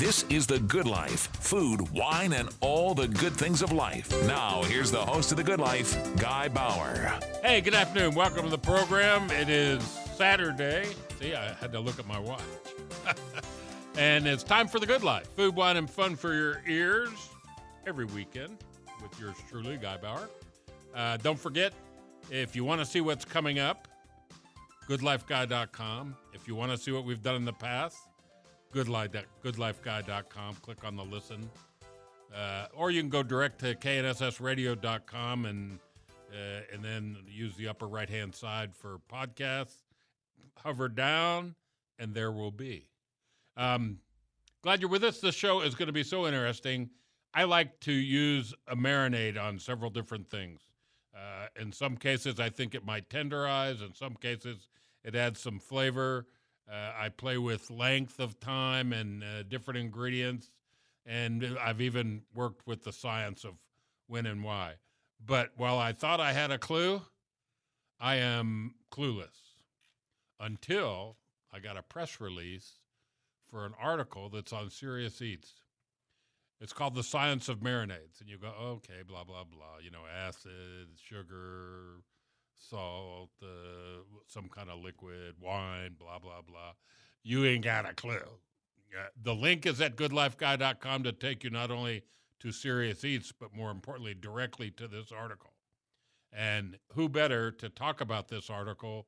This is The Good Life food, wine, and all the good things of life. Now, here's the host of The Good Life, Guy Bauer. Hey, good afternoon. Welcome to the program. It is Saturday. See, I had to look at my watch. and it's time for The Good Life food, wine, and fun for your ears every weekend with yours truly, Guy Bauer. Uh, don't forget, if you want to see what's coming up, goodlifeguy.com. If you want to see what we've done in the past, goodlifeguy.com. Click on the listen. Uh, or you can go direct to knssradio.com and uh, and then use the upper right hand side for podcasts. Hover down, and there will be. Um, glad you're with us. This show is going to be so interesting. I like to use a marinade on several different things. Uh, in some cases, I think it might tenderize. In some cases, it adds some flavor. Uh, I play with length of time and uh, different ingredients, and I've even worked with the science of when and why. But while I thought I had a clue, I am clueless until I got a press release for an article that's on Serious Eats. It's called The Science of Marinades. And you go, okay, blah, blah, blah. You know, acid, sugar, salt, uh, some kind of liquid, wine, blah, blah, blah. You ain't got a clue. Uh, the link is at goodlifeguy.com to take you not only to Serious Eats, but more importantly, directly to this article. And who better to talk about this article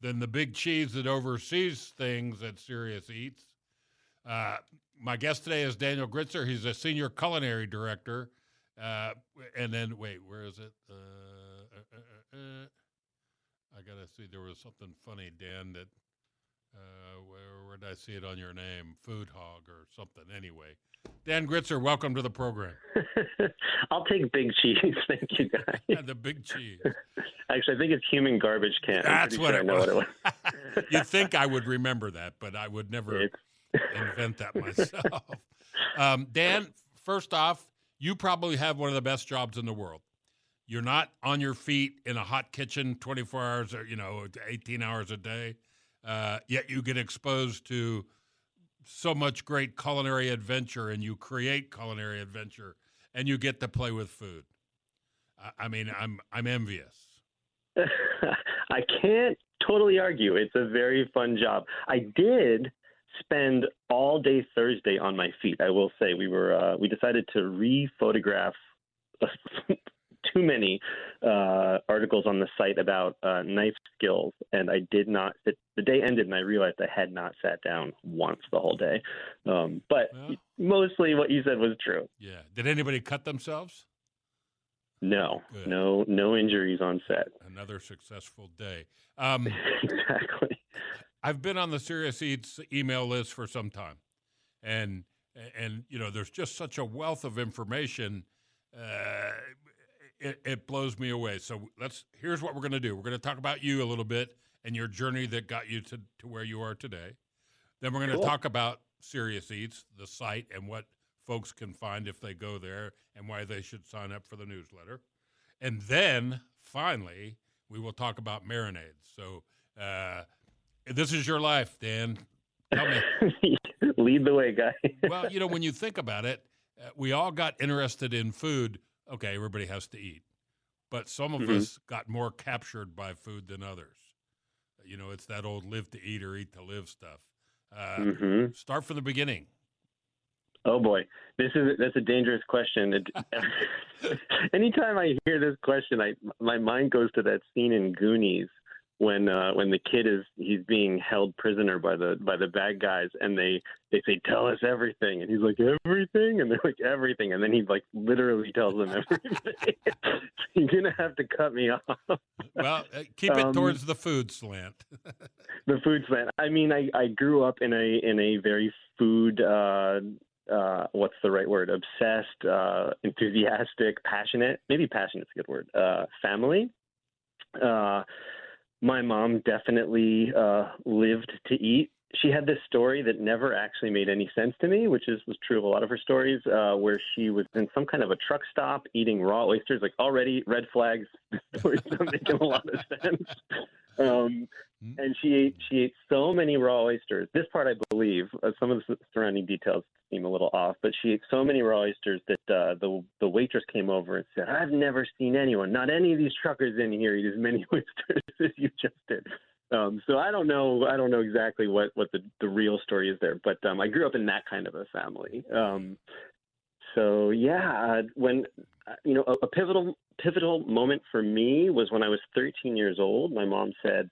than the big cheese that oversees things at Serious Eats? Uh, my guest today is Daniel Gritzer. He's a senior culinary director. Uh, and then, wait, where is it? Uh, uh, uh, I gotta see. There was something funny, Dan. That uh, where, where did I see it on your name? Food Hog or something. Anyway, Dan Gritzer, welcome to the program. I'll take big cheese. Thank you, guys. Yeah, the big cheese. Actually, I think it's human garbage can. That's what, sure it I know was. what it was. You'd think I would remember that, but I would never It's- invent that myself. um, Dan, first off, you probably have one of the best jobs in the world. You're not on your feet in a hot kitchen 24 hours or, you know, 18 hours a day. Uh, yet you get exposed to so much great culinary adventure and you create culinary adventure and you get to play with food. I, I mean, I'm, I'm envious. I can't totally argue. It's a very fun job. I did spend all day Thursday on my feet. I will say we were uh, we decided to re-photograph too many uh, articles on the site about uh, knife skills, and I did not. It, the day ended, and I realized I had not sat down once the whole day. Um, but Well. mostly what you said was true. Yeah. Did anybody cut themselves? No, Good. no, no injuries on set. Another successful day. Um, exactly. I've been on the Serious Eats email list for some time, and and you know, there's just such a wealth of information. Uh, it, it blows me away. So let's. Here's what we're going to do. We're going to talk about you a little bit and your journey that got you to to where you are today. Then we're going to Cool. talk about Serious Eats, the site, and what folks can find if they go there, and why they should sign up for the newsletter. And then finally, we will talk about marinades. So. Uh, this is your life, Dan. Tell me. Lead the way, guy. well, you know, when you think about it, uh, we all got interested in food. Okay, everybody has to eat, but some of Mhm. us got more captured by food than others. You know, it's that old "live to eat" or "eat to live" stuff. Uh, hmm Start from the beginning. Oh boy, this is that's a dangerous question. It, anytime I hear this question, I my mind goes to that scene in Goonies when uh, when the kid is he's being held prisoner by the by the bad guys, and they they say, "Tell us everything," and he's like, "Everything," and they're like, "Everything," and then he like literally tells them everything. You're gonna have to cut me off. Well, uh, keep it Um, towards the food slant. the food slant. I mean, I, I grew up in a in a very food uh, uh, what's the right word? Obsessed, uh, enthusiastic, passionate. Maybe passionate's a good word. Uh, family. Uh, my mom definitely uh, lived to eat. She had this story that never actually made any sense to me, which is was true of a lot of her stories, uh, where she was in some kind of a truck stop eating raw oysters. Like already red flags. Story's not making a lot of sense. Um, Hmm? and she ate she ate so many raw oysters. This part I believe. Uh, some of the surrounding details seem a little off, but she ate so many raw oysters that uh, the the waitress came over and said, "I've never seen anyone, not any of these truckers in here, eat as many oysters as you just did." Um, so I don't know. I don't know exactly what what the the real story is there, but um, I grew up in that kind of a family. Um, so yeah, uh, when uh, you know a, a pivotal pivotal moment for me was when I was 13 years old. My mom said,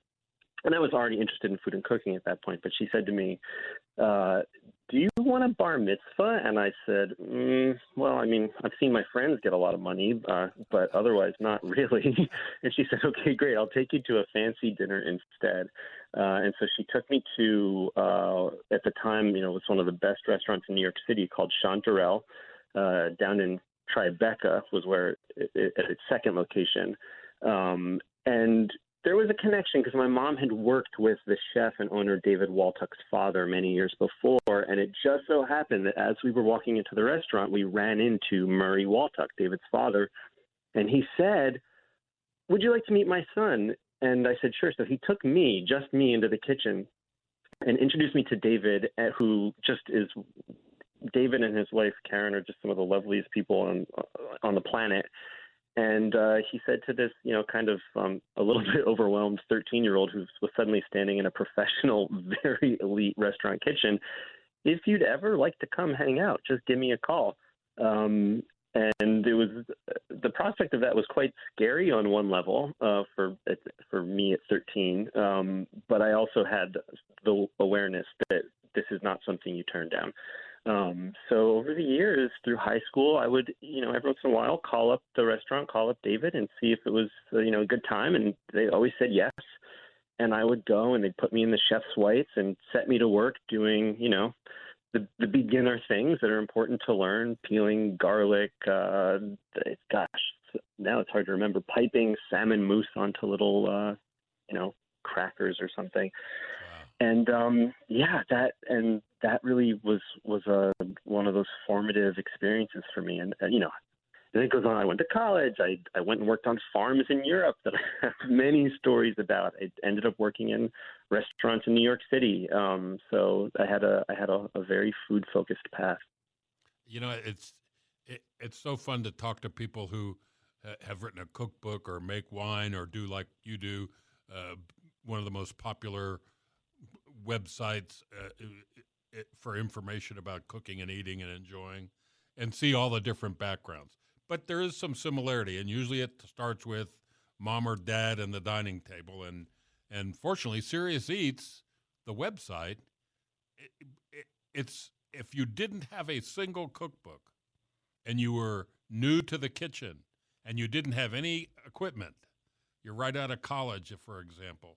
and I was already interested in food and cooking at that point, but she said to me, uh, "Do you want a bar mitzvah?" And I said, mm, "Well, I mean, I've seen my friends get a lot of money, uh, but otherwise, not really." and she said, "Okay, great. I'll take you to a fancy dinner instead." Uh, and so she took me to, uh, at the time, you know, it was one of the best restaurants in New York City called Chanterelle uh, down in Tribeca was where it, it, at its second location, um, and there was a connection because my mom had worked with the chef and owner David Waltuck's father many years before, and it just so happened that as we were walking into the restaurant, we ran into Murray Waltuck, David's father, and he said, "Would you like to meet my son?" And I said, "Sure." So he took me, just me, into the kitchen and introduced me to David, uh, who just is David and his wife Karen are just some of the loveliest people on on the planet. And uh, he said to this, you know, kind of um, a little bit overwhelmed 13 year old who was suddenly standing in a professional, very elite restaurant kitchen, if you'd ever like to come hang out, just give me a call. Um, and it was the prospect of that was quite scary on one level uh, for for me at 13. Um, but I also had the awareness that this is not something you turn down. Um, so over the years through high school, I would, you know, every once in a while call up the restaurant, call up David, and see if it was, uh, you know, a good time. And they always said yes. And I would go, and they'd put me in the chef's whites and set me to work doing, you know, the, the beginner things that are important to learn: peeling garlic. Uh, gosh, now it's hard to remember. Piping salmon mousse onto little, uh, you know, crackers or something and um, yeah, that and that really was was a one of those formative experiences for me. And, and you know, and it goes on. I went to college. I I went and worked on farms in Europe that I have many stories about. I ended up working in restaurants in New York City. Um, so I had a I had a, a very food focused path. You know, it's it, it's so fun to talk to people who have written a cookbook or make wine or do like you do. Uh, one of the most popular websites uh, for information about cooking and eating and enjoying, and see all the different backgrounds. But there is some similarity, and usually it starts with mom or dad and the dining table. And and fortunately, Serious Eats, the website, it, it, it's if you didn't have a single cookbook, and you were new to the kitchen, and you didn't have any equipment, you're right out of college, for example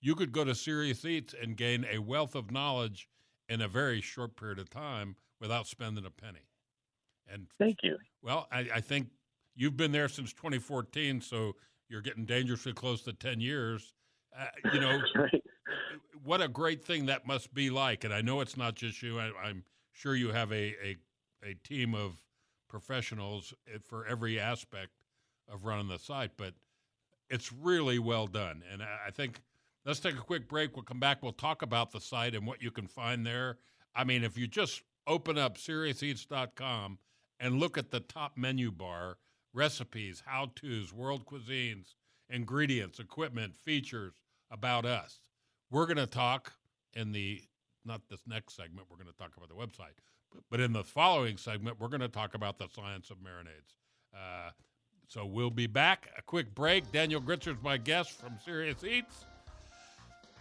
you could go to Serious Eats and gain a wealth of knowledge in a very short period of time without spending a penny. And thank you. Well, I, I think you've been there since 2014, so you're getting dangerously close to 10 years. Uh, you know, right. what a great thing that must be like. And I know it's not just you. I, am sure you have a, a, a team of professionals eh, for every aspect of running the site, but it's really well done. And I think Let's take a quick break. We'll come back. We'll talk about the site and what you can find there. I mean, if you just open up SeriousEats.com and look at the top menu bar, recipes, how to's, world cuisines, ingredients, equipment, features, about us. We're going to talk in the, not this next segment, we're going to talk about the website, but in the following segment, we're going to talk about the science of marinades. Uh, so we'll be back. A quick break. Daniel Gritzer's my guest from Serious Eats.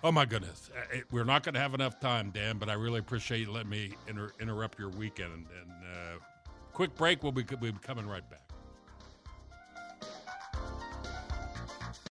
Oh my goodness, uh, we're not going to have enough time, Dan. But I really appreciate you letting me inter- interrupt your weekend. And uh, quick break. We'll be, we'll be coming right back.